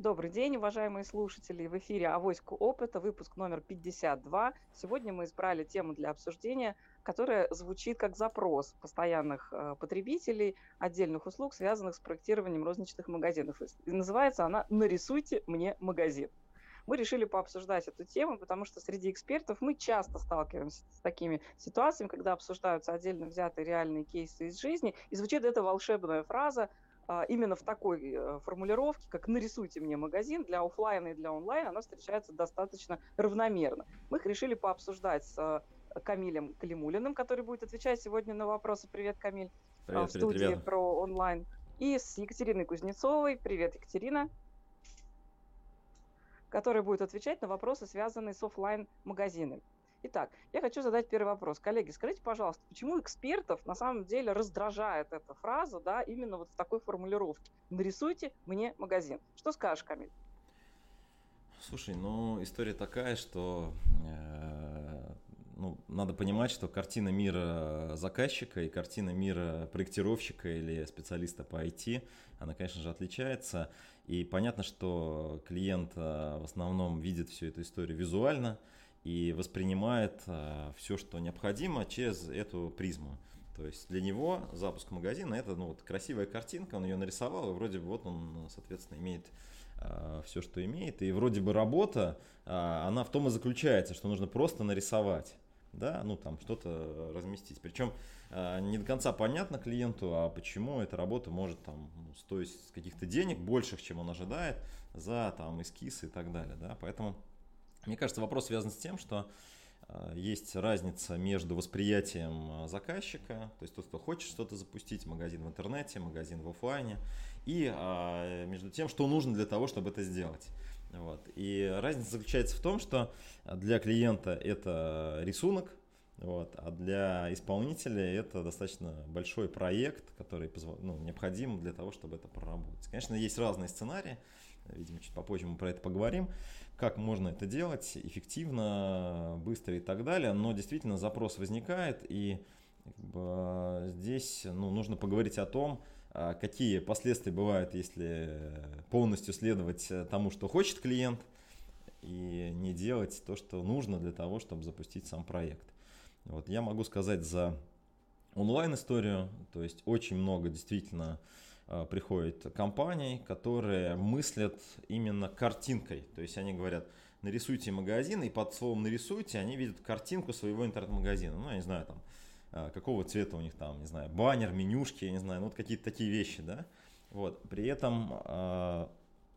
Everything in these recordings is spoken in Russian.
Добрый день, уважаемые слушатели. В эфире «Авоська опыта», выпуск номер 52. Сегодня мы избрали тему для обсуждения, которая звучит как запрос постоянных э, потребителей отдельных услуг, связанных с проектированием розничных магазинов. И называется она «Нарисуйте мне магазин». Мы решили пообсуждать эту тему, потому что среди экспертов мы часто сталкиваемся с такими ситуациями, когда обсуждаются отдельно взятые реальные кейсы из жизни, и звучит эта волшебная фраза именно в такой э, формулировке, как «нарисуйте мне магазин» для офлайна и для онлайн, она встречается достаточно равномерно. Мы их решили пообсуждать с э, Камилем Калимулиным, который будет отвечать сегодня на вопросы. Привет, Камиль. Привет, в студии привет, про онлайн. И с Екатериной Кузнецовой. Привет, Екатерина которая будет отвечать на вопросы, связанные с офлайн магазинами Итак, я хочу задать первый вопрос. Коллеги, скажите, пожалуйста, почему экспертов на самом деле раздражает эта фраза, да, именно вот в такой формулировке? Нарисуйте мне магазин. Что скажешь, Камиль? Слушай, ну история такая, что э, ну, надо понимать, что картина мира заказчика и картина мира проектировщика или специалиста по IT, она, конечно же, отличается. И понятно, что клиент э, в основном видит всю эту историю визуально, и воспринимает а, все, что необходимо через эту призму. То есть для него запуск магазина это ну, вот красивая картинка, он ее нарисовал, и вроде бы вот он, соответственно, имеет а, все, что имеет. И вроде бы работа, а, она в том и заключается, что нужно просто нарисовать да, ну там что-то разместить. Причем э, не до конца понятно клиенту, а почему эта работа может там ну, стоить каких-то денег больших, чем он ожидает за там эскиз и так далее, да, поэтому мне кажется, вопрос связан с тем, что э, есть разница между восприятием э, заказчика, то есть тот, кто хочет что-то запустить, магазин в интернете, магазин в офлайне, и а, между тем, что нужно для того, чтобы это сделать. Вот. И разница заключается в том, что для клиента это рисунок, вот, а для исполнителя это достаточно большой проект, который ну, необходим для того, чтобы это проработать. Конечно, есть разные сценарии, видимо, чуть попозже мы про это поговорим, как можно это делать эффективно, быстро и так далее, но действительно запрос возникает, и как бы, здесь ну, нужно поговорить о том, а, какие последствия бывают, если полностью следовать тому, что хочет клиент, и не делать то, что нужно для того, чтобы запустить сам проект. Вот я могу сказать за онлайн-историю, то есть очень много действительно э, приходит компаний, которые мыслят именно картинкой. То есть они говорят, нарисуйте магазин, и под словом нарисуйте они видят картинку своего интернет-магазина. Ну, я не знаю, там, э, какого цвета у них там, не знаю, баннер, менюшки, я не знаю, ну вот какие-то такие вещи, да. Вот. При этом э,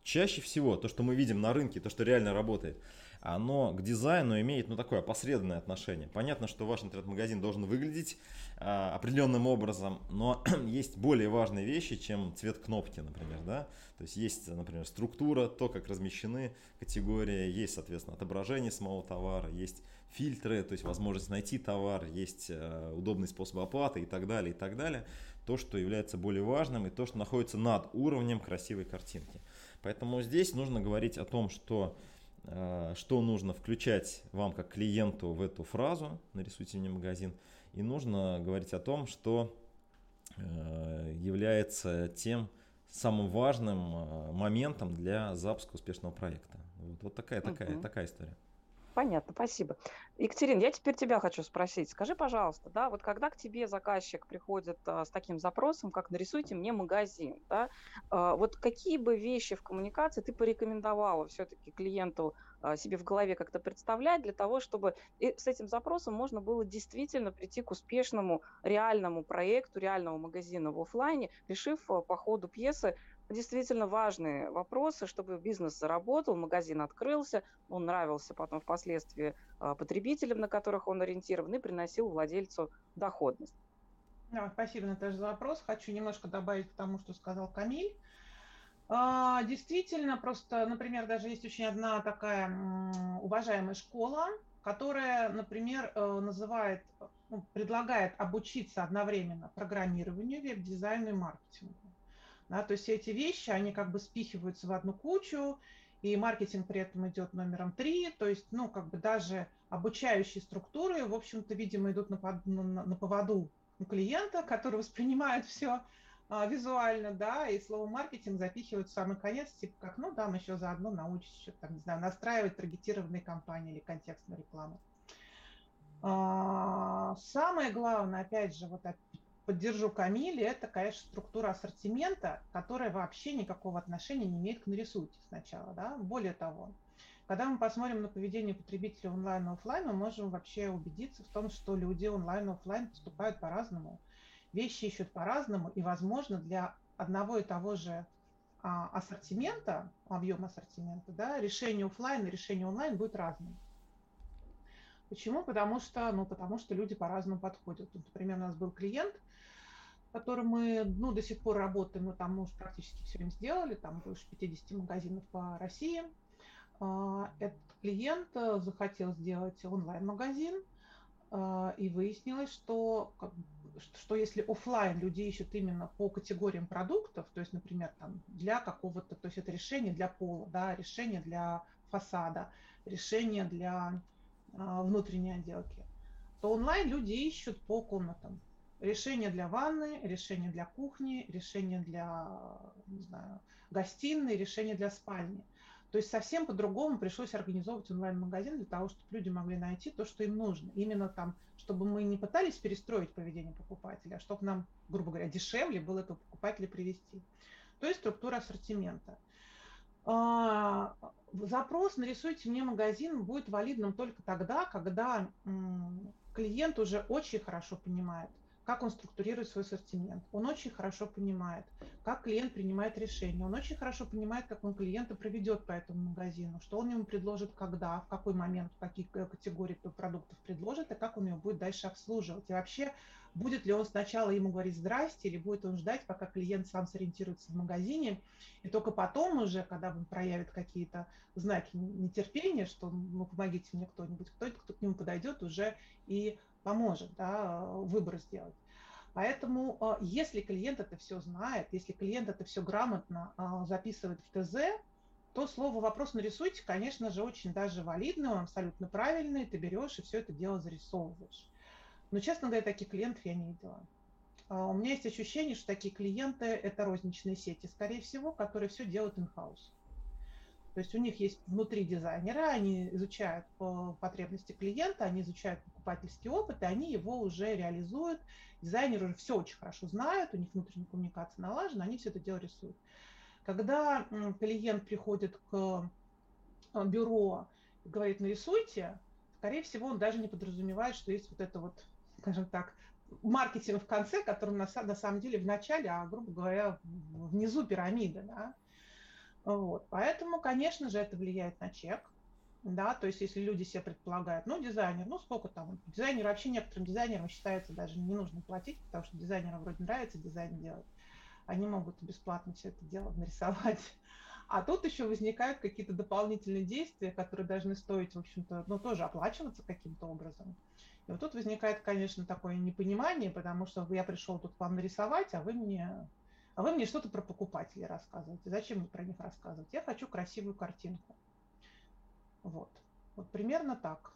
чаще всего то, что мы видим на рынке, то, что реально работает, оно к дизайну имеет ну, такое опосредованное отношение. Понятно, что ваш интернет-магазин должен выглядеть э, определенным образом, но есть более важные вещи, чем цвет кнопки, например. Да? То есть есть, например, структура, то, как размещены категории, есть, соответственно, отображение самого товара, есть фильтры, то есть возможность найти товар, есть э, удобный способ оплаты и так далее, и так далее. То, что является более важным и то, что находится над уровнем красивой картинки. Поэтому здесь нужно говорить о том, что что нужно включать вам как клиенту в эту фразу «нарисуйте мне магазин», и нужно говорить о том, что э, является тем самым важным э, моментом для запуска успешного проекта. Вот, вот такая, такая, угу. такая история. Понятно, спасибо. Екатерина, я теперь тебя хочу спросить. Скажи, пожалуйста, да, вот когда к тебе заказчик приходит а, с таким запросом, как нарисуйте мне магазин, да, а, вот какие бы вещи в коммуникации ты порекомендовала все-таки клиенту а, себе в голове как-то представлять для того, чтобы и с этим запросом можно было действительно прийти к успешному реальному проекту, реального магазина в офлайне, решив а, по ходу пьесы действительно важные вопросы, чтобы бизнес заработал, магазин открылся, он нравился потом впоследствии а, потребителям, на которых он ориентирован, и приносил владельцу доходность. Да, спасибо, Наташа, за вопрос. Хочу немножко добавить к тому, что сказал Камиль. А, действительно, просто, например, даже есть очень одна такая уважаемая школа, которая, например, э, называет, ну, предлагает обучиться одновременно программированию, веб-дизайну и маркетингу. Да, то есть эти вещи, они как бы спихиваются в одну кучу, и маркетинг при этом идет номером три, то есть, ну, как бы даже обучающие структуры, в общем-то, видимо, идут на, на, на поводу у клиента, который воспринимает все а, визуально, да, и слово маркетинг запихивают в самый конец, типа как, ну да, мы еще заодно еще, там, не знаю, настраивать таргетированные кампании или контекстную рекламу. А, самое главное, опять же, вот поддержу Камиле, это, конечно, структура ассортимента, которая вообще никакого отношения не имеет к нарисуйте сначала. Да? Более того, когда мы посмотрим на поведение потребителя онлайн и офлайн, мы можем вообще убедиться в том, что люди онлайн и офлайн поступают по-разному, вещи ищут по-разному, и, возможно, для одного и того же а, ассортимента, объем ассортимента, да, решение офлайн и решение онлайн будет разным. Почему? Потому что, ну, потому что люди по-разному подходят. Вот, например, у нас был клиент, который мы ну, до сих пор работаем, но там мы уже практически все им сделали, там больше 50 магазинов по России. А, этот клиент э, захотел сделать онлайн-магазин, а, и выяснилось, что, что если офлайн люди ищут именно по категориям продуктов, то есть, например, там, для какого-то, то есть это решение для пола, да, решение для фасада, решение для внутренней отделки, то онлайн люди ищут по комнатам. Решение для ванны, решение для кухни, решение для, не знаю, гостиной, решение для спальни. То есть совсем по-другому пришлось организовывать онлайн-магазин для того, чтобы люди могли найти то, что им нужно. Именно там, чтобы мы не пытались перестроить поведение покупателя, а чтобы нам, грубо говоря, дешевле было этого покупателя привести. То есть структура ассортимента. А, запрос «нарисуйте мне магазин» будет валидным только тогда, когда клиент уже очень хорошо понимает, как он структурирует свой ассортимент. Он очень хорошо понимает, как клиент принимает решения. Он очень хорошо понимает, как он клиента проведет по этому магазину, что он ему предложит, когда, в какой момент, в каких категории продуктов предложит, и как он ее будет дальше обслуживать. И вообще, будет ли он сначала ему говорить «здрасте», или будет он ждать, пока клиент сам сориентируется в магазине, и только потом уже, когда он проявит какие-то знаки нетерпения, что ну, помогите мне кто-нибудь, кто-то, кто к нему подойдет уже и поможет да, выбор сделать. Поэтому, а, если клиент это все знает, если клиент это все грамотно а, записывает в ТЗ, то слово «вопрос нарисуйте», конечно же, очень даже валидный, он абсолютно правильный, ты берешь и все это дело зарисовываешь. Но, честно говоря, таких клиентов я не видела. А, у меня есть ощущение, что такие клиенты – это розничные сети, скорее всего, которые все делают in-house. То есть у них есть внутри дизайнера, они изучают потребности клиента, они изучают покупательский опыт, и они его уже реализуют. Дизайнеры уже все очень хорошо знают, у них внутренняя коммуникация налажена, они все это дело рисуют. Когда клиент приходит к э, бюро и говорит, нарисуйте, скорее всего, он даже не подразумевает, что есть вот это вот, скажем так, маркетинг в конце, который на, на самом деле в начале, а, грубо говоря, внизу пирамиды. Да? Вот. Поэтому, конечно же, это влияет на чек. Да, то есть если люди себе предполагают, ну, дизайнер, ну, сколько там, дизайнер вообще некоторым дизайнерам считается даже не нужно платить, потому что дизайнерам вроде нравится дизайн делать. Они могут бесплатно все это дело нарисовать. А тут еще возникают какие-то дополнительные действия, которые должны стоить, в общем-то, ну, тоже оплачиваться каким-то образом. И вот тут возникает, конечно, такое непонимание, потому что я пришел тут к вам нарисовать, а вы мне а вы мне что-то про покупателей рассказываете. Зачем мне про них рассказывать? Я хочу красивую картинку. Вот. Вот примерно так.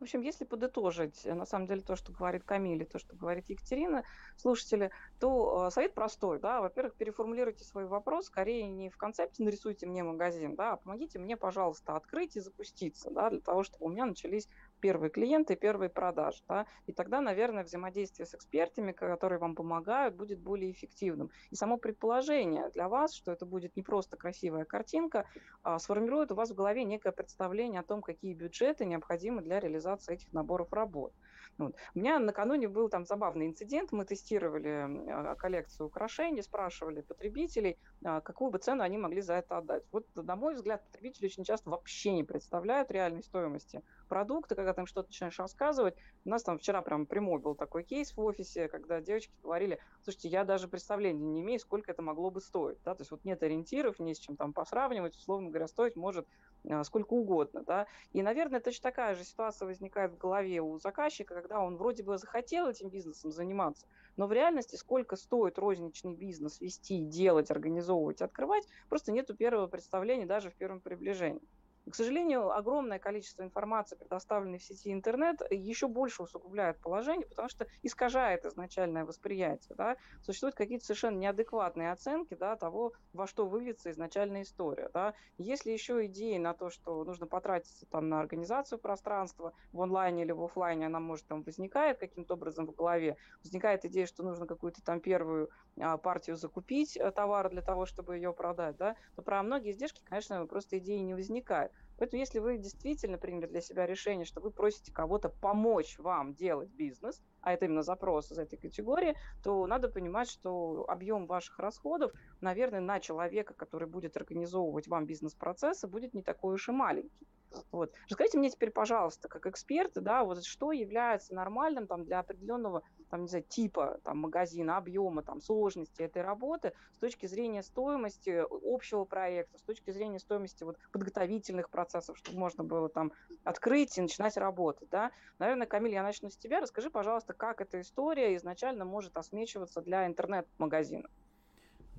В общем, если подытожить, на самом деле, то, что говорит Камиль, то, что говорит Екатерина, слушатели, то э, совет простой, да, во-первых, переформулируйте свой вопрос, скорее не в концепте нарисуйте мне магазин, да, а помогите мне, пожалуйста, открыть и запуститься, да, для того, чтобы у меня начались первые клиенты, первые продажи. Да? И тогда, наверное, взаимодействие с экспертами, которые вам помогают, будет более эффективным. И само предположение для вас, что это будет не просто красивая картинка, а сформирует у вас в голове некое представление о том, какие бюджеты необходимы для реализации этих наборов работ. Вот. У меня накануне был там забавный инцидент. Мы тестировали а, коллекцию украшений, спрашивали потребителей, а, какую бы цену они могли за это отдать. Вот, на мой взгляд, потребители очень часто вообще не представляют реальной стоимости продукта, когда там что-то начинаешь рассказывать. У нас там вчера прям прямой был такой кейс в офисе, когда девочки говорили, слушайте, я даже представления не имею, сколько это могло бы стоить. Да? То есть вот нет ориентиров, не с чем там посравнивать, условно говоря, стоить может а, сколько угодно. Да? И, наверное, точно такая же ситуация возникает в голове у заказчика, когда он вроде бы захотел этим бизнесом заниматься, но в реальности сколько стоит розничный бизнес вести, делать, организовывать, открывать, просто нету первого представления даже в первом приближении. К сожалению, огромное количество информации, предоставленной в сети интернет, еще больше усугубляет положение, потому что искажает изначальное восприятие. Да? Существуют какие-то совершенно неадекватные оценки да, того, во что выльется изначальная история. Да? Если еще идеи на то, что нужно потратиться там, на организацию пространства в онлайне или в офлайне, она может там возникает каким-то образом в голове, возникает идея, что нужно какую-то там первую а, партию закупить э, товара для того, чтобы ее продать, да, то про многие издержки, конечно, просто идеи не возникает. Поэтому если вы действительно приняли для себя решение, что вы просите кого-то помочь вам делать бизнес, а это именно запрос из этой категории, то надо понимать, что объем ваших расходов, наверное, на человека, который будет организовывать вам бизнес-процессы, будет не такой уж и маленький. Вот. Расскажите мне теперь, пожалуйста, как эксперты, да, вот что является нормальным там, для определенного там, не знаю, типа там, магазина, объема, там, сложности этой работы с точки зрения стоимости общего проекта, с точки зрения стоимости вот, подготовительных процессов, чтобы можно было там открыть и начинать работать. Да? Наверное, Камиль, я начну с тебя. Расскажи, пожалуйста, как эта история изначально может осмечиваться для интернет-магазина.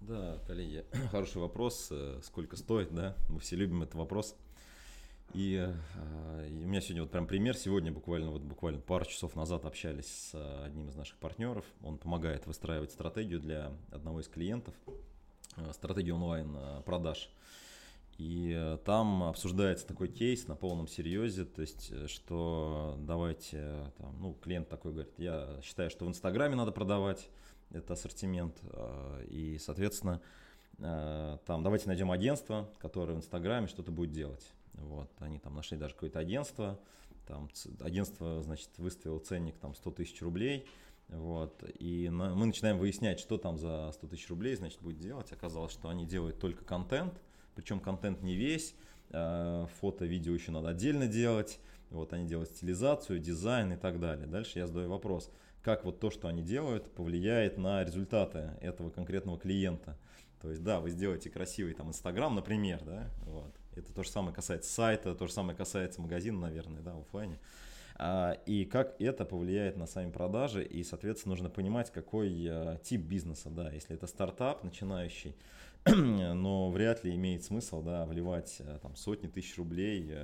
Да, коллеги, хороший вопрос. Э, сколько стоит, да? Мы все любим этот вопрос. И, э, и у меня сегодня вот прям пример. Сегодня буквально вот буквально пару часов назад общались с э, одним из наших партнеров. Он помогает выстраивать стратегию для одного из клиентов, э, стратегию онлайн продаж. И там обсуждается такой кейс на полном серьезе, то есть, что давайте, там, ну, клиент такой говорит, я считаю, что в Инстаграме надо продавать этот ассортимент, и, соответственно, там давайте найдем агентство, которое в Инстаграме что-то будет делать. Вот, они там нашли даже какое-то агентство, там агентство, значит, выставило ценник там 100 тысяч рублей, вот, и на, мы начинаем выяснять, что там за 100 тысяч рублей, значит, будет делать. Оказалось, что они делают только контент, причем контент не весь, э, фото, видео еще надо отдельно делать, вот, они делают стилизацию, дизайн и так далее. Дальше я задаю вопрос, как вот то, что они делают, повлияет на результаты этого конкретного клиента. То есть, да, вы сделаете красивый там Инстаграм, например, да, вот, это то же самое касается сайта, то же самое касается магазина, наверное, да, в офлайне. А, и как это повлияет на сами продажи, и, соответственно, нужно понимать, какой а, тип бизнеса, да, если это стартап начинающий, но вряд ли имеет смысл, да, вливать а, там сотни тысяч рублей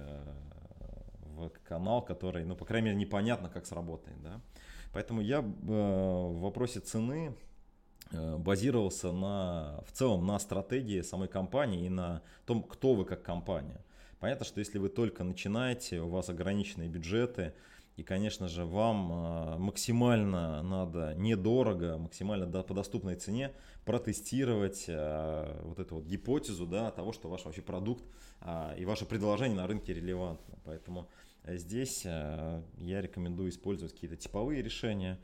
в канал, который, ну, по крайней мере, непонятно, как сработает, да. Поэтому я в вопросе цены базировался на, в целом на стратегии самой компании и на том, кто вы как компания. Понятно, что если вы только начинаете, у вас ограниченные бюджеты, и, конечно же, вам э, максимально надо недорого, максимально по доступной цене протестировать э, вот эту вот гипотезу да, того, что ваш вообще продукт и ваше предложение на рынке релевантно. Поэтому здесь я рекомендую использовать какие-то типовые решения,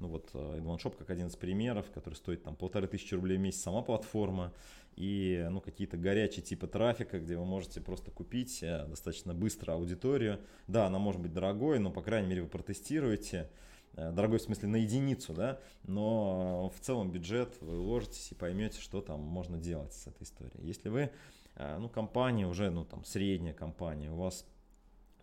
ну вот Advanshop э, как один из примеров, который стоит там полторы тысячи рублей в месяц сама платформа. И ну, какие-то горячие типы трафика, где вы можете просто купить э, достаточно быстро аудиторию. Да, она может быть дорогой, но по крайней мере вы протестируете. Э, дорогой в смысле на единицу, да, но в целом бюджет вы уложитесь и поймете, что там можно делать с этой историей. Если вы, ну, компания уже, ну, там, средняя компания, у вас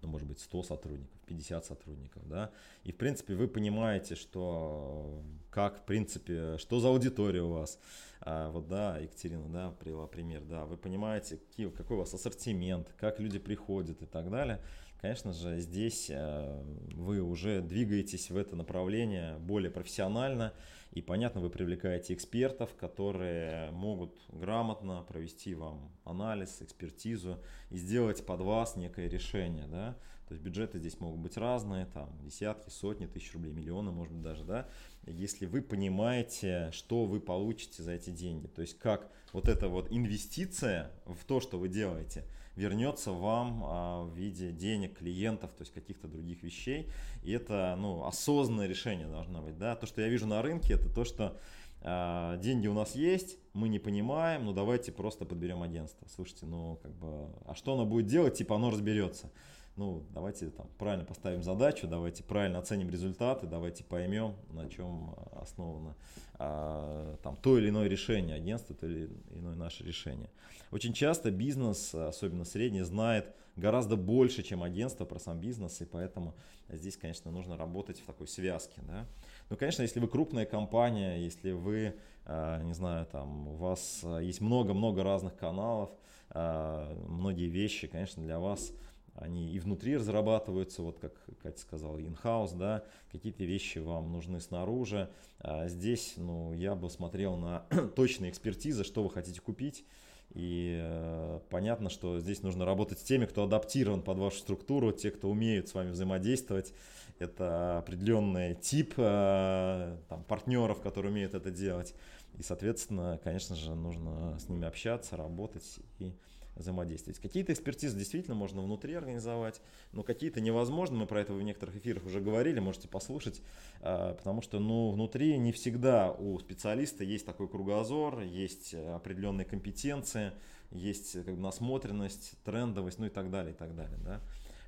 ну, может быть, 100 сотрудников, 50 сотрудников, да, и, в принципе, вы понимаете, что, как, в принципе, что за аудитория у вас, а, вот, да, Екатерина, да, привела пример, да, вы понимаете, какие, какой у вас ассортимент, как люди приходят и так далее, конечно же, здесь э, вы уже двигаетесь в это направление более профессионально, и, понятно, вы привлекаете экспертов, которые могут грамотно провести вам анализ, экспертизу и сделать под вас некое решение, да. То есть бюджеты здесь могут быть разные, там десятки, сотни тысяч рублей, миллионы, может быть, даже, да. Если вы понимаете, что вы получите за эти деньги, то есть как вот эта вот инвестиция в то, что вы делаете – вернется вам а, в виде денег, клиентов, то есть каких-то других вещей. И это ну, осознанное решение должно быть. Да? То, что я вижу на рынке, это то, что а, деньги у нас есть, мы не понимаем, ну давайте просто подберем агентство. Слушайте, ну как бы, а что оно будет делать, типа оно разберется ну, давайте там правильно поставим задачу, давайте правильно оценим результаты, давайте поймем, на чем основано а, там, то или иное решение агентства, то или иное наше решение. Очень часто бизнес, особенно средний, знает гораздо больше, чем агентство про сам бизнес, и поэтому здесь, конечно, нужно работать в такой связке. Да? Ну, конечно, если вы крупная компания, если вы, а, не знаю, там, у вас есть много-много разных каналов, многие вещи, конечно, для вас они и внутри разрабатываются, вот как Катя сказала, in-house, да, какие-то вещи вам нужны снаружи. А здесь, ну, я бы смотрел на точные экспертизы, что вы хотите купить, и э, понятно, что здесь нужно работать с теми, кто адаптирован под вашу структуру, те, кто умеют с вами взаимодействовать. Это определенный тип э, там, партнеров, которые умеют это делать. И, соответственно, конечно же, нужно с ними общаться, работать и взаимодействовать. Какие-то экспертизы действительно можно внутри организовать, но какие-то невозможно. Мы про это в некоторых эфирах уже говорили, можете послушать, а, потому что ну, внутри не всегда у специалиста есть такой кругозор, есть определенные компетенции, есть как бы насмотренность, трендовость, ну и так далее, и так далее. Да?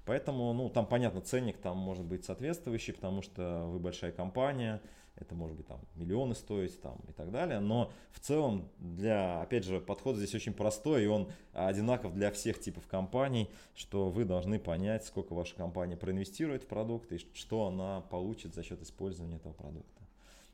Поэтому, ну, там, понятно, ценник там может быть соответствующий, потому что вы большая компания, это может быть там миллионы стоить там и так далее, но в целом для, опять же, подход здесь очень простой, и он одинаков для всех типов компаний, что вы должны понять, сколько ваша компания проинвестирует в продукт и что она получит за счет использования этого продукта.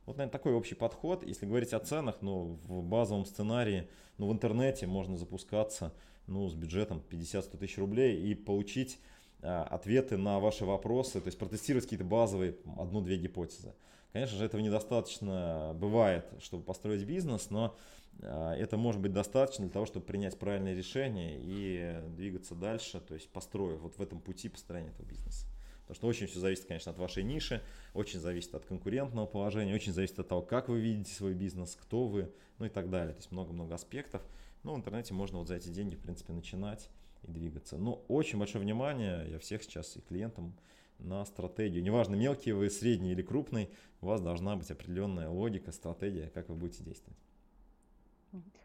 Вот, наверное, такой общий подход. Если говорить о ценах, ну, в базовом сценарии, ну, в интернете можно запускаться, ну, с бюджетом 50-100 тысяч рублей и получить а, ответы на ваши вопросы, то есть протестировать какие-то базовые одну-две гипотезы. Конечно же, этого недостаточно бывает, чтобы построить бизнес, но а, это может быть достаточно для того, чтобы принять правильное решение и двигаться дальше, то есть построив вот в этом пути построения этого бизнеса. Потому что очень все зависит, конечно, от вашей ниши, очень зависит от конкурентного положения, очень зависит от того, как вы видите свой бизнес, кто вы, ну и так далее. То есть много-много аспектов. Но в интернете можно вот за эти деньги, в принципе, начинать и двигаться. Но очень большое внимание я всех сейчас и клиентам на стратегию. Неважно, мелкий вы, средний или крупный, у вас должна быть определенная логика, стратегия, как вы будете действовать.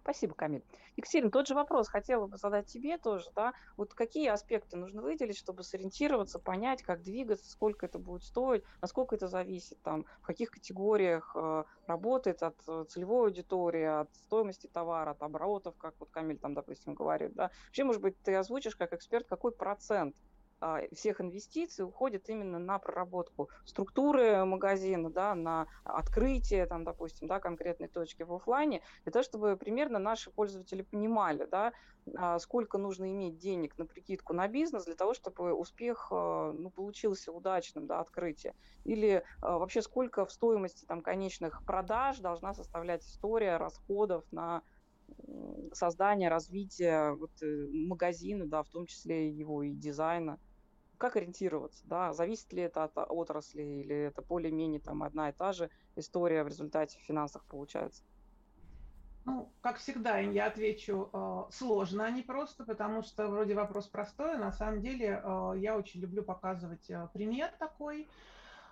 Спасибо, Камиль. Екатерина, тот же вопрос хотела бы задать тебе тоже, да, вот какие аспекты нужно выделить, чтобы сориентироваться, понять, как двигаться, сколько это будет стоить, насколько это зависит, там, в каких категориях э, работает от э, целевой аудитории, от стоимости товара, от оборотов, как вот Камиль там, допустим, говорит, да. Вообще, может быть, ты озвучишь как эксперт, какой процент всех инвестиций уходит именно на проработку структуры магазина, да, на открытие, там, допустим, да, конкретной точки в офлайне, для того, чтобы примерно наши пользователи понимали, да, а, сколько нужно иметь денег на прикидку на бизнес для того, чтобы успех а, ну, получился удачным, да, открытие. Или вообще сколько в стоимости там, конечных продаж должна составлять история расходов на создание, развитие вот, э, магазина, да, в том числе его и дизайна как ориентироваться, да, зависит ли это от отрасли или это более-менее там одна и та же история в результате в финансах получается? Ну, как всегда, я отвечу э, сложно, а не просто, потому что вроде вопрос простой. На самом деле э, я очень люблю показывать э, пример такой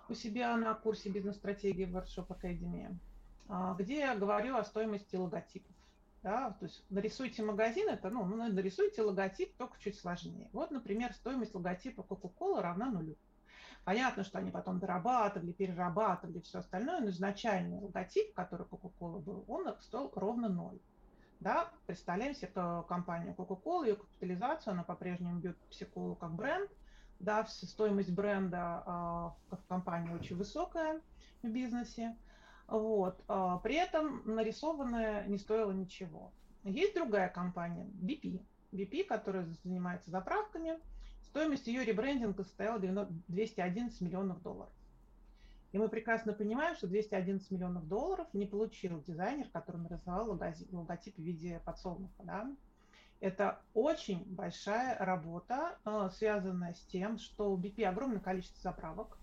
у себя на курсе бизнес-стратегии в Workshop Academy, где я говорю о стоимости логотипов. Да, то есть нарисуйте магазин, это, ну, нарисуйте логотип, только чуть сложнее. Вот, например, стоимость логотипа Coca-Cola равна нулю. Понятно, что они потом дорабатывали, перерабатывали все остальное, но изначальный логотип, который Coca-Cola был, он стоил ровно ноль. Да, представляем себе компанию Coca-Cola, ее капитализацию, она по-прежнему бьет психолу как бренд, да, стоимость бренда э, в компании очень высокая в бизнесе. Вот. А, при этом нарисованное не стоило ничего. Есть другая компания, BP. BP, которая занимается заправками. Стоимость ее ребрендинга составила 211 миллионов долларов. И мы прекрасно понимаем, что 211 миллионов долларов не получил дизайнер, который нарисовал логотип в виде подсолнуха. Да? Это очень большая работа, а, связанная с тем, что у BP огромное количество заправок,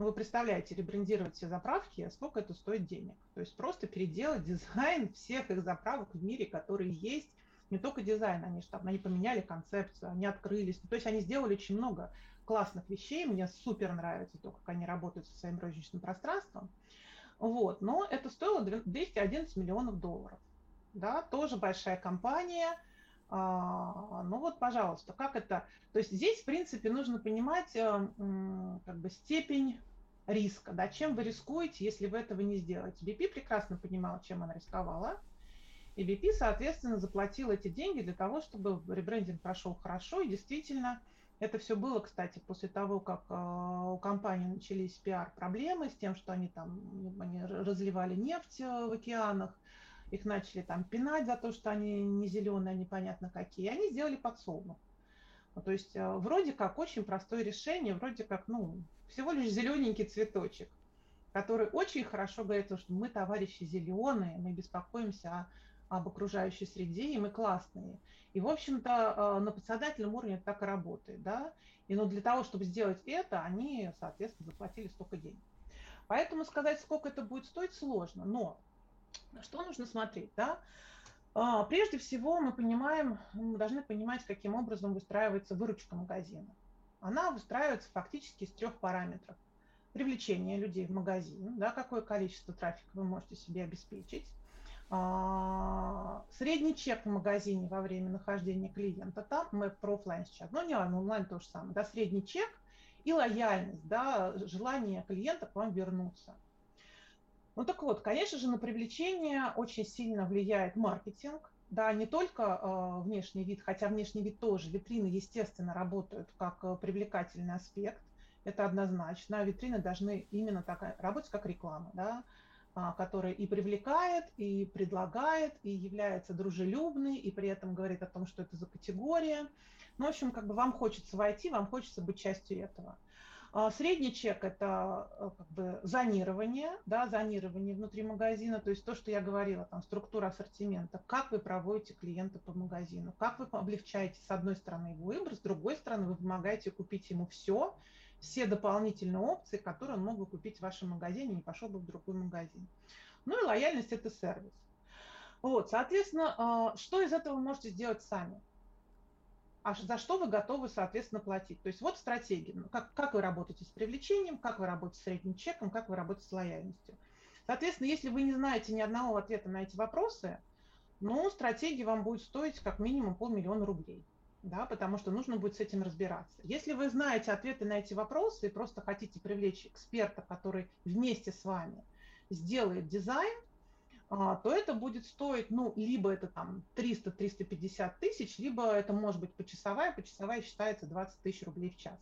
ну, вы представляете, ребрендировать все заправки, сколько это стоит денег. То есть просто переделать дизайн всех их заправок в мире, которые есть. Не только дизайн, они же там, они поменяли концепцию, они открылись. То есть они сделали очень много классных вещей. Мне супер нравится то, как они работают со своим розничным пространством. Вот. Но это стоило 211 миллионов долларов. Да, тоже большая компания. А, ну вот, пожалуйста, как это? То есть здесь, в принципе, нужно понимать э, как бы степень риска, да, чем вы рискуете, если вы этого не сделаете. BP прекрасно понимала, чем она рисковала, и BP, соответственно, заплатил эти деньги для того, чтобы ребрендинг прошел хорошо, и действительно, это все было, кстати, после того, как э, у компании начались пиар-проблемы с тем, что они там они разливали нефть э, в океанах, их начали там пинать за то, что они не зеленые, непонятно какие, и они сделали подсолнух. Ну, то есть э, вроде как очень простое решение, вроде как, ну, всего лишь зелененький цветочек, который очень хорошо говорит, что мы товарищи зеленые, мы беспокоимся об окружающей среде, и мы классные. И, в общем-то, э, на подсознательном уровне это так и работает, да. И ну, для того, чтобы сделать это, они, соответственно, заплатили столько денег. Поэтому сказать, сколько это будет стоить, сложно. Но на что нужно смотреть, да? А, прежде всего мы понимаем, мы должны понимать, каким образом выстраивается выручка магазина. Она выстраивается фактически из трех параметров. Привлечение людей в магазин, да, какое количество трафика вы можете себе обеспечить. А, средний чек в магазине во время нахождения клиента, там мы про офлайн сейчас, но не онлайн то же самое, да, средний чек и лояльность, да, желание клиента к вам вернуться. Ну так вот, конечно же, на привлечение очень сильно влияет маркетинг, да, не только э, внешний вид, хотя внешний вид тоже, витрины, естественно, работают как э, привлекательный аспект, это однозначно, витрины должны именно так работать, как реклама, да, э, которая и привлекает, и предлагает, и является дружелюбной, и при этом говорит о том, что это за категория. Ну, в общем, как бы вам хочется войти, вам хочется быть частью этого. А, средний чек – это э, как бы зонирование, да, зонирование внутри магазина, то есть то, что я говорила, там, структура ассортимента, как вы проводите клиента по магазину, как вы облегчаете, с одной стороны, его выбор, с другой стороны, вы помогаете купить ему все, все дополнительные опции, которые он мог бы купить в вашем магазине, не пошел бы в другой магазин. Ну и лояльность – это сервис. Вот, соответственно, а, что из этого вы можете сделать сами? А за что вы готовы, соответственно, платить. То есть вот стратегия, ну, как, как вы работаете с привлечением, как вы работаете с средним чеком, как вы работаете с лояльностью. Соответственно, если вы не знаете ни одного ответа на эти вопросы, ну, стратегия вам будет стоить как минимум полмиллиона рублей, да, потому что нужно будет с этим разбираться. Если вы знаете ответы на эти вопросы и просто хотите привлечь эксперта, который вместе с вами сделает дизайн, то это будет стоить, ну, либо это там 300-350 тысяч, либо это может быть почасовая, почасовая считается 20 тысяч рублей в час.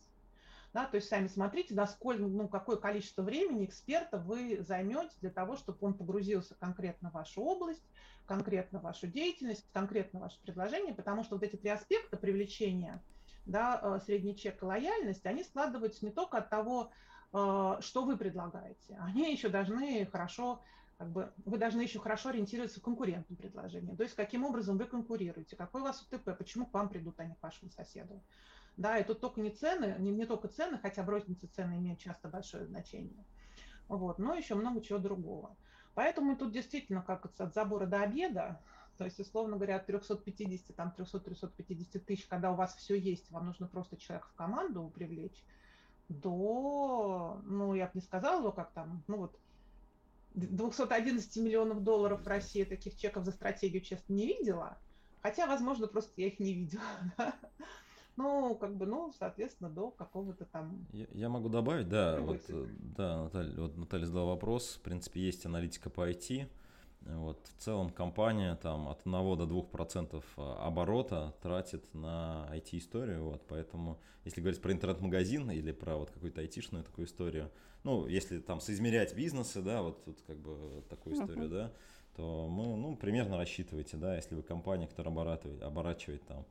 Да, то есть сами смотрите, насколько, ну, какое количество времени эксперта вы займете для того, чтобы он погрузился конкретно в вашу область, конкретно в вашу деятельность, конкретно в ваше предложение, потому что вот эти три аспекта привлечения, да, э, средний чек и лояльность, они складываются не только от того, э, что вы предлагаете, они еще должны хорошо как бы вы должны еще хорошо ориентироваться в конкурентном предложении. То есть каким образом вы конкурируете, какой у вас УТП, почему к вам придут, а не к вашему соседу. Да, и тут только не цены, не, не только цены, хотя в рознице цены имеют часто большое значение. Вот, но еще много чего другого. Поэтому тут действительно как от забора до обеда, то есть, условно говоря, от 350, там, 300-350 тысяч, когда у вас все есть, вам нужно просто человека в команду привлечь, до, ну, я бы не сказала, как там, ну, вот, 211 миллионов долларов в России таких чеков за стратегию, честно, не видела. Хотя, возможно, просто я их не видела. Ну, как бы, ну, соответственно, до какого-то там... Я, я могу добавить, да, вот, э, да, Наталья, вот Наталья задала вопрос. В принципе, есть аналитика по IT. Вот, в целом компания там от 1 до 2% а, оборота тратит на IT-историю, вот, поэтому если говорить про интернет-магазин или про вот какую-то айтишную такую историю, ну, если там соизмерять бизнесы, да, вот тут как бы такую историю, uh-huh. да, то мы, ну, примерно рассчитывайте, да, если вы компания, которая оборачивает, оборачивает там,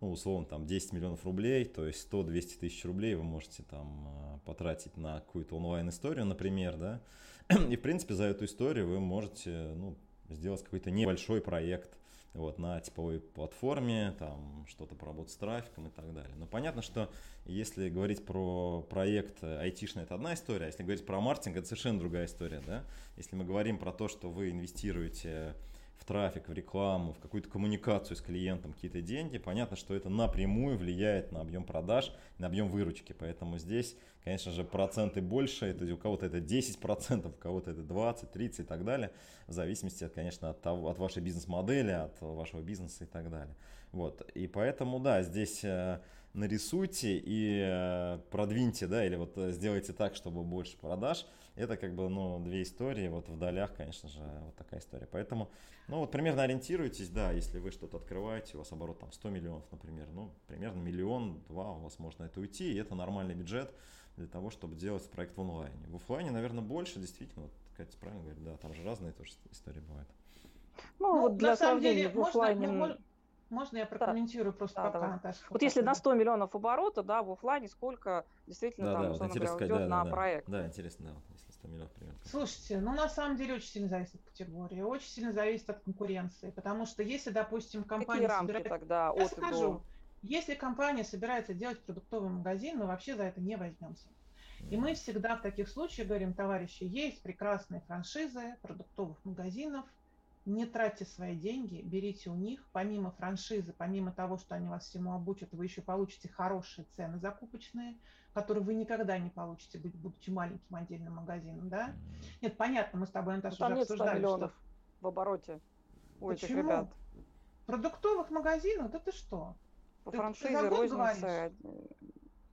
ну, условно, там 10 миллионов рублей, то есть 100-200 тысяч рублей вы можете там а, потратить на какую-то онлайн-историю, например, да, и, в принципе, за эту историю вы можете, ну, сделать какой-то небольшой проект, вот, на типовой платформе, там что-то поработать с трафиком и так далее. Но понятно, что если говорить про проект айтишный, это одна история, а если говорить про маркетинг, это совершенно другая история, да. Если мы говорим про то, что вы инвестируете в трафик, в рекламу, в какую-то коммуникацию с клиентом какие-то деньги, понятно, что это напрямую влияет на объем продаж, на объем выручки. Поэтому здесь, конечно же, проценты больше, это у кого-то это 10%, у кого-то это 20, 30 и так далее, в зависимости, конечно, от, того, от вашей бизнес-модели, от вашего бизнеса и так далее. Вот. И поэтому, да, здесь э, нарисуйте и э, продвиньте, да, или вот э, сделайте так, чтобы больше продаж. Это как бы, ну, две истории, вот в долях, конечно же, вот такая история. Поэтому, ну, вот примерно ориентируйтесь, да, если вы что-то открываете, у вас оборот там 100 миллионов, например, ну, примерно миллион-два у вас можно это уйти, и это нормальный бюджет для того, чтобы делать проект в онлайне. В офлайне, наверное, больше, действительно, вот Катя правильно говорит, да, там же разные тоже истории бывают. Ну, ну вот для сравнения, деле, в офлайне... Можно, можно я прокомментирую да. просто да, пока, давай. Наташа? Вот если на 100 миллионов оборота, да, в офлайне сколько действительно да, там, да, вот говоря, уйдет да, на да, проект? Да, интересно, да, если 100 миллионов примерно. Слушайте, ну на самом деле очень сильно зависит от категории, очень сильно зависит от конкуренции, потому что если, допустим, компания Какие рамки тогда от я скажу, если компания собирается делать продуктовый магазин, мы вообще за это не возьмемся. И мы всегда в таких случаях говорим, товарищи, есть прекрасные франшизы продуктовых магазинов, не тратьте свои деньги, берите у них, помимо франшизы, помимо того, что они вас всему обучат, вы еще получите хорошие цены закупочные, которые вы никогда не получите, будучи маленьким отдельным магазином, да? Нет, понятно, мы с тобой, Наташа, ну, Там уже нет обсуждали, что... в обороте у Почему? этих ребят. В продуктовых магазинах? Да ты что? По ты, франшизе, ты розница,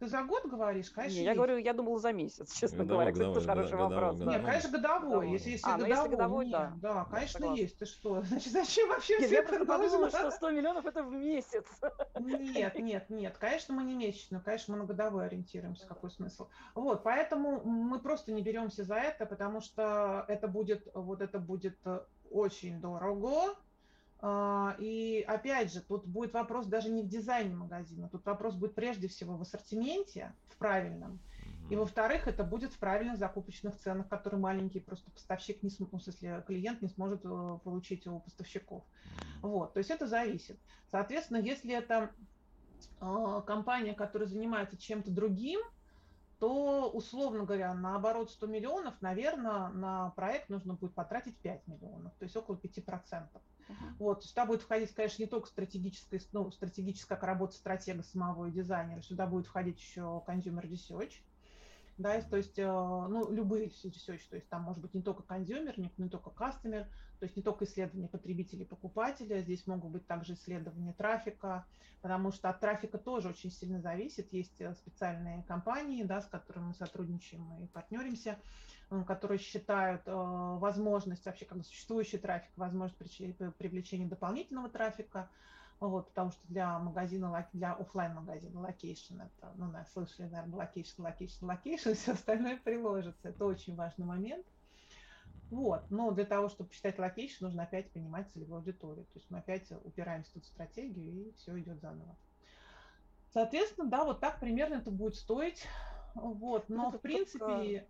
ты за год говоришь, конечно. Не, я говорю, я думала за месяц, честно годовой, говоря. Кстати, тоже хороший годовой, вопрос. Годовой, Нет, конечно, годовой. годовой. Если, если а, ну, годовой, если годовой, нет, да. Да, конечно, да, есть. Ты что? Значит, зачем вообще нет, все я просто подумала, что 100 миллионов это в месяц. Нет, нет, нет. Конечно, мы не месячно, конечно, мы на годовой ориентируемся. Какой смысл? Вот, поэтому мы просто не беремся за это, потому что это будет, вот это будет очень дорого, и опять же, тут будет вопрос даже не в дизайне магазина, тут вопрос будет прежде всего в ассортименте, в правильном. И во-вторых, это будет в правильных закупочных ценах, которые маленький просто поставщик, не см... ну, в смысле, клиент не сможет э, получить у поставщиков. Вот, то есть это зависит. Соответственно, если это э, компания, которая занимается чем-то другим, то, условно говоря, наоборот 100 миллионов, наверное, на проект нужно будет потратить 5 миллионов, то есть около 5%. Uh-huh. Вот, сюда будет входить, конечно, не только стратегическая, ну, стратегическая работа стратега самого и дизайнера, сюда будет входить еще consumer research, да, то есть, э, ну, любые research, то есть там может быть не только consumer, не, только customer, то есть не только исследования потребителей и покупателя, здесь могут быть также исследования трафика, потому что от трафика тоже очень сильно зависит. Есть э, специальные компании, да, с которыми мы сотрудничаем и партнеримся, которые считают э, возможность вообще как существующий трафик, возможность привлечения дополнительного трафика, вот, потому что для магазина, для офлайн магазина location, это, ну, да, слышали, наверное, location, location, location, все остальное приложится. Это очень важный момент. Вот. Но для того, чтобы посчитать location, нужно опять понимать целевую аудиторию. То есть мы опять упираемся тут в стратегию, и все идет заново. Соответственно, да, вот так примерно это будет стоить. Вот. Но, это в принципе,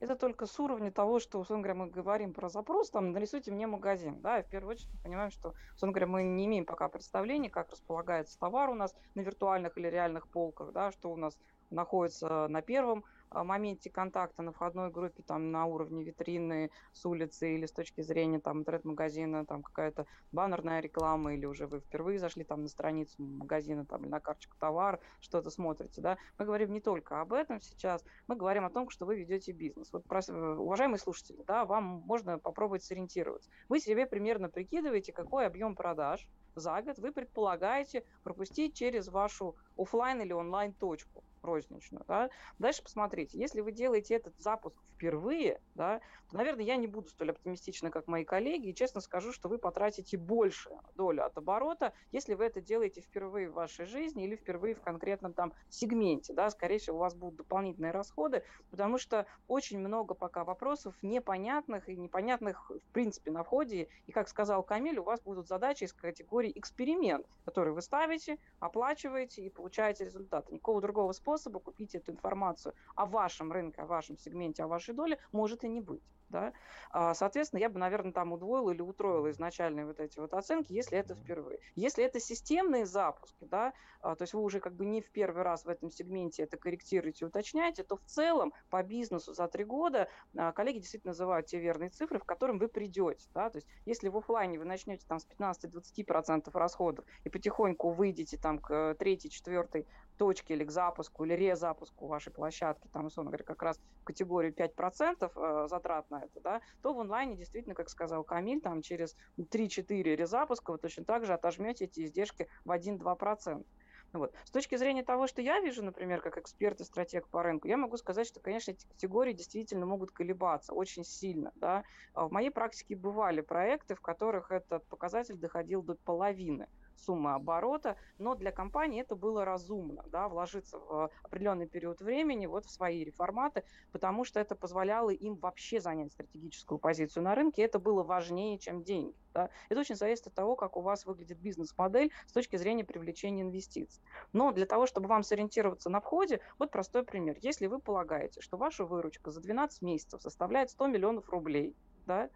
это только с уровня того, что, условно говоря, мы говорим про запрос, там, нарисуйте мне магазин, да, и в первую очередь мы понимаем, что, условно говоря, мы не имеем пока представления, как располагается товар у нас на виртуальных или реальных полках, да, что у нас находится на первом моменте контакта на входной группе там на уровне витрины с улицы или с точки зрения там интернет-магазина, там какая-то баннерная реклама или уже вы впервые зашли там на страницу магазина там или на карточку товар, что-то смотрите, да. Мы говорим не только об этом сейчас, мы говорим о том, что вы ведете бизнес. Вот, уважаемые слушатели, да, вам можно попробовать сориентироваться. Вы себе примерно прикидываете, какой объем продаж за год вы предполагаете пропустить через вашу офлайн или онлайн точку розничную. Да? Дальше посмотрите, если вы делаете этот запуск впервые, да, то, наверное, я не буду столь оптимистична, как мои коллеги, и честно скажу, что вы потратите больше долю от оборота, если вы это делаете впервые в вашей жизни или впервые в конкретном там сегменте. Да? Скорее всего, у вас будут дополнительные расходы, потому что очень много пока вопросов непонятных и непонятных в принципе на входе. И, как сказал Камиль, у вас будут задачи из категории эксперимент, которые вы ставите, оплачиваете и получаете результат. Никакого другого способа способа купить эту информацию о вашем рынке, о вашем сегменте, о вашей доле может и не быть. Да? А, соответственно, я бы, наверное, там удвоила или утроила изначальные вот эти вот оценки, если это впервые. Если это системные запуски, да, а, то есть вы уже как бы не в первый раз в этом сегменте это корректируете, уточняете, то в целом по бизнесу за три года а, коллеги действительно называют те верные цифры, в которым вы придете. Да? То есть если в офлайне вы начнете там с 15-20% расходов и потихоньку выйдете там к третьей, четвертой точке или к запуску, или резапуску вашей площадки, там, условно говоря, как раз в категорию 5% э, затрат на это, да, то в онлайне действительно, как сказал Камиль, там через 3-4 резапуска вы точно так же отожмете эти издержки в 1-2%. Вот. С точки зрения того, что я вижу, например, как эксперт и стратег по рынку, я могу сказать, что, конечно, эти категории действительно могут колебаться очень сильно. Да? А в моей практике бывали проекты, в которых этот показатель доходил до половины суммы оборота, но для компании это было разумно, да, вложиться в определенный период времени вот в свои реформаты, потому что это позволяло им вообще занять стратегическую позицию на рынке, это было важнее, чем деньги. Да? Это очень зависит от того, как у вас выглядит бизнес-модель с точки зрения привлечения инвестиций. Но для того, чтобы вам сориентироваться на входе, вот простой пример. Если вы полагаете, что ваша выручка за 12 месяцев составляет 100 миллионов рублей, да,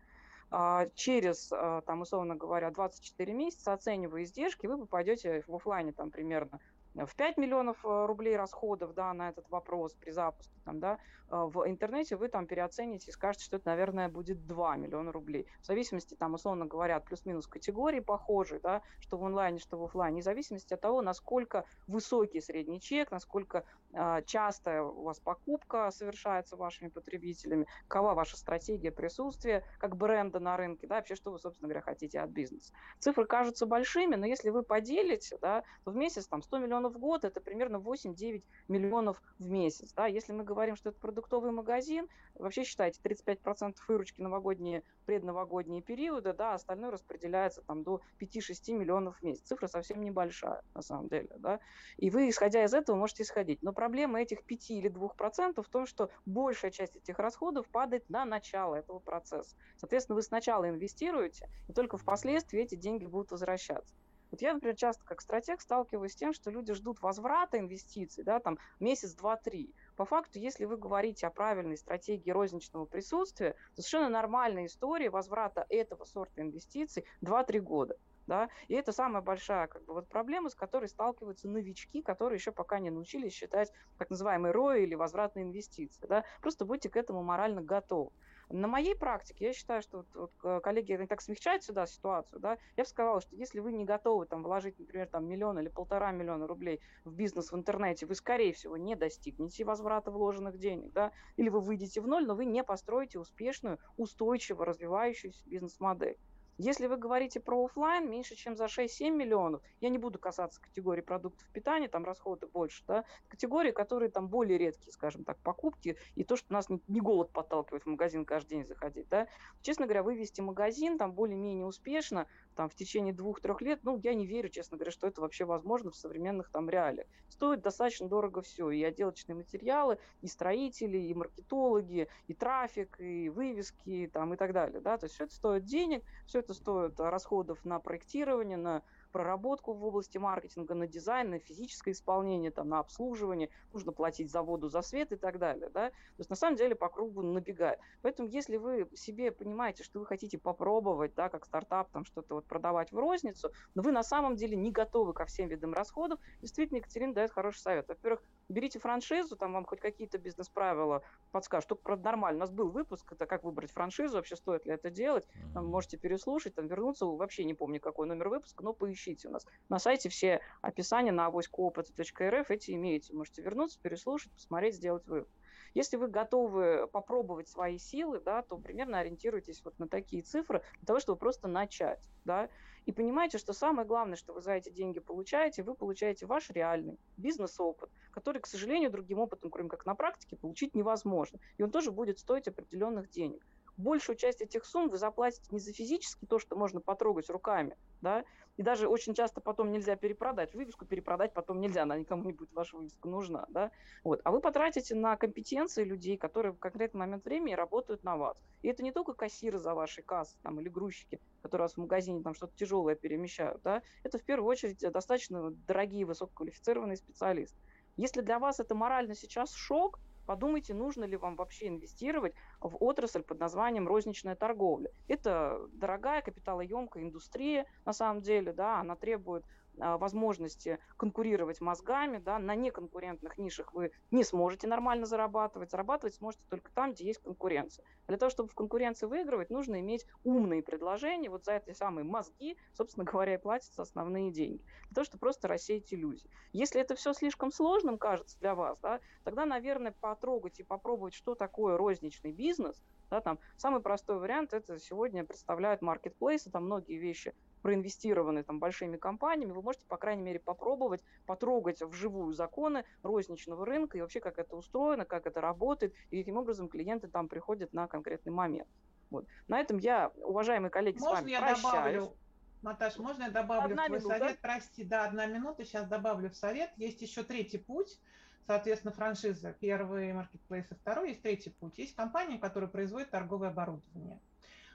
через, а, там, условно говоря, 24 месяца, оценивая издержки, вы попадете в офлайне там примерно в 5 миллионов э, рублей расходов да, на этот вопрос при запуске, там, да, э, в интернете вы там переоцените и скажете, что это, наверное, будет 2 миллиона рублей. В зависимости, там, условно говоря, от плюс-минус категории похожие, да, что в онлайне, что в офлайне, в зависимости от того, насколько высокий средний чек, насколько э, часто у вас покупка совершается вашими потребителями, какова ваша стратегия присутствия как бренда на рынке, да, вообще, что вы, собственно говоря, хотите от бизнеса. Цифры кажутся большими, но если вы поделите, да, то в месяц там 100 миллионов миллионов в год, это примерно 8-9 миллионов в месяц. Да? Если мы говорим, что это продуктовый магазин, вообще считайте, 35% выручки новогодние, предновогодние периоды, да, остальное распределяется там, до 5-6 миллионов в месяц. Цифра совсем небольшая, на самом деле. Да? И вы, исходя из этого, можете исходить. Но проблема этих 5 или 2% в том, что большая часть этих расходов падает на начало этого процесса. Соответственно, вы сначала инвестируете, и только впоследствии эти деньги будут возвращаться. Вот я, например, часто как стратег сталкиваюсь с тем, что люди ждут возврата инвестиций, да, там месяц, два, три. По факту, если вы говорите о правильной стратегии розничного присутствия, совершенно нормальная история возврата этого сорта инвестиций 2-3 года. Да? И это самая большая как бы, вот проблема, с которой сталкиваются новички, которые еще пока не научились считать так называемый ROI или возвратные инвестиции. Да? Просто будьте к этому морально готовы. На моей практике я считаю, что вот, вот коллеги они так смягчают сюда ситуацию, да, я бы сказала, что если вы не готовы там вложить, например, там миллион или полтора миллиона рублей в бизнес в интернете, вы, скорее всего, не достигнете возврата вложенных денег, да, или вы выйдете в ноль, но вы не построите успешную, устойчиво развивающуюся бизнес-модель. Если вы говорите про офлайн, меньше, чем за 6-7 миллионов, я не буду касаться категории продуктов питания, там расходы больше, да, категории, которые там более редкие, скажем так, покупки, и то, что нас не, голод подталкивает в магазин каждый день заходить, да. Честно говоря, вывести магазин там более-менее успешно, там в течение двух-трех лет, ну, я не верю, честно говоря, что это вообще возможно в современных там реалиях. Стоит достаточно дорого все, и отделочные материалы, и строители, и маркетологи, и трафик, и вывески, там, и так далее, да, то есть все это стоит денег, все это стоит расходов на проектирование, на проработку в области маркетинга, на дизайн, на физическое исполнение, там, на обслуживание, нужно платить за воду, за свет и так далее. Да? То есть на самом деле по кругу набегает. Поэтому если вы себе понимаете, что вы хотите попробовать, да, как стартап, там что-то вот продавать в розницу, но вы на самом деле не готовы ко всем видам расходов, действительно Екатерина дает хороший совет. Во-первых, берите франшизу, там вам хоть какие-то бизнес-правила подскажут. Только, правда, нормально. У нас был выпуск, это как выбрать франшизу, вообще стоит ли это делать. Там можете переслушать, там вернуться, вообще не помню, какой номер выпуска, но поищите у нас. На сайте все описания на авоськоопыта.рф эти имеются. Можете вернуться, переслушать, посмотреть, сделать вывод. Если вы готовы попробовать свои силы, да, то примерно ориентируйтесь вот на такие цифры для того, чтобы просто начать. Да, и понимаете, что самое главное, что вы за эти деньги получаете, вы получаете ваш реальный бизнес-опыт, который, к сожалению, другим опытом, кроме как на практике, получить невозможно. И он тоже будет стоить определенных денег большую часть этих сумм вы заплатите не за физически то, что можно потрогать руками, да, и даже очень часто потом нельзя перепродать. Вывеску перепродать потом нельзя, она никому не будет ваша вывеска нужна, да. Вот. А вы потратите на компетенции людей, которые в конкретный момент времени работают на вас. И это не только кассиры за вашей кассы там, или грузчики, которые у вас в магазине там что-то тяжелое перемещают, да. Это в первую очередь достаточно дорогие высококвалифицированные специалисты. Если для вас это морально сейчас шок, подумайте, нужно ли вам вообще инвестировать в отрасль под названием розничная торговля. Это дорогая капиталоемкая индустрия, на самом деле, да, она требует возможности конкурировать мозгами, да, на неконкурентных нишах вы не сможете нормально зарабатывать, зарабатывать сможете только там, где есть конкуренция. Для того, чтобы в конкуренции выигрывать, нужно иметь умные предложения, вот за эти самые мозги, собственно говоря, и платятся основные деньги, для того, чтобы просто рассеять иллюзии. Если это все слишком сложным кажется для вас, да, тогда, наверное, потрогать и попробовать, что такое розничный бизнес, да, там самый простой вариант это сегодня представляют маркетплейсы, там многие вещи проинвестированы там большими компаниями, вы можете, по крайней мере, попробовать потрогать вживую законы розничного рынка и вообще, как это устроено, как это работает, и каким образом клиенты там приходят на конкретный момент. Вот. На этом я, уважаемые коллеги, Можно с вами я прощаюсь. добавлю? Наташ, можно я добавлю одна в твой минута. совет? Прости, да, одна минута, сейчас добавлю в совет. Есть еще третий путь, соответственно, франшиза. Первый маркетплейс и второй. Есть третий путь. Есть компании, которые производят торговое оборудование.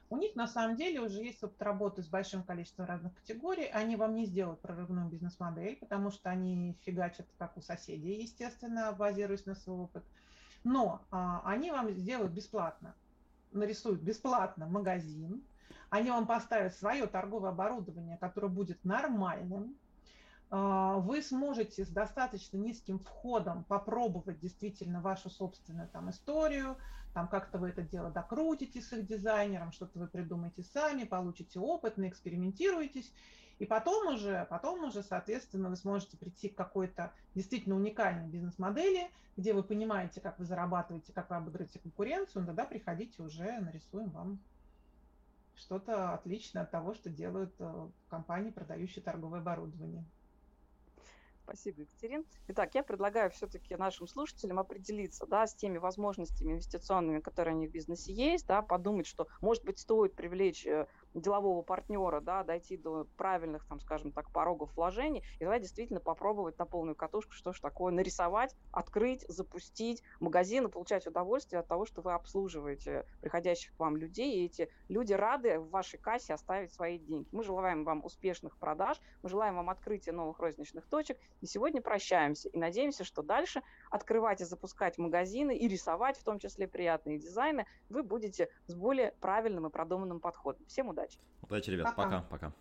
У них на самом деле уже есть опыт работы с большим количеством разных категорий. Они вам не сделают прорывную бизнес-модель, потому что они фигачат, как у соседей, естественно, базируясь на свой опыт. Но а, они вам сделают бесплатно, нарисуют бесплатно магазин, они вам поставят свое торговое оборудование, которое будет нормальным, вы сможете с достаточно низким входом попробовать действительно вашу собственную там историю, там как-то вы это дело докрутите с их дизайнером, что-то вы придумаете сами, получите опыт, наэкспериментируетесь, и потом уже, потом уже, соответственно, вы сможете прийти к какой-то действительно уникальной бизнес-модели, где вы понимаете, как вы зарабатываете, как вы обыграете конкуренцию, тогда приходите уже, нарисуем вам что-то отличное от того, что делают э, компании, продающие торговое оборудование. Спасибо, Екатерин. Итак, я предлагаю все-таки нашим слушателям определиться да, с теми возможностями инвестиционными, которые они в бизнесе есть, да, подумать, что, может быть, стоит привлечь э, делового партнера, да, дойти до правильных, там, скажем так, порогов вложений, и давай действительно попробовать на полную катушку, что ж такое, нарисовать, открыть, запустить магазин и получать удовольствие от того, что вы обслуживаете приходящих к вам людей, и эти люди рады в вашей кассе оставить свои деньги. Мы желаем вам успешных продаж, мы желаем вам открытия новых розничных точек, и сегодня прощаемся, и надеемся, что дальше открывать и запускать магазины, и рисовать в том числе приятные дизайны, вы будете с более правильным и продуманным подходом. Всем удачи! Удачи, ребят. Пока. Пока.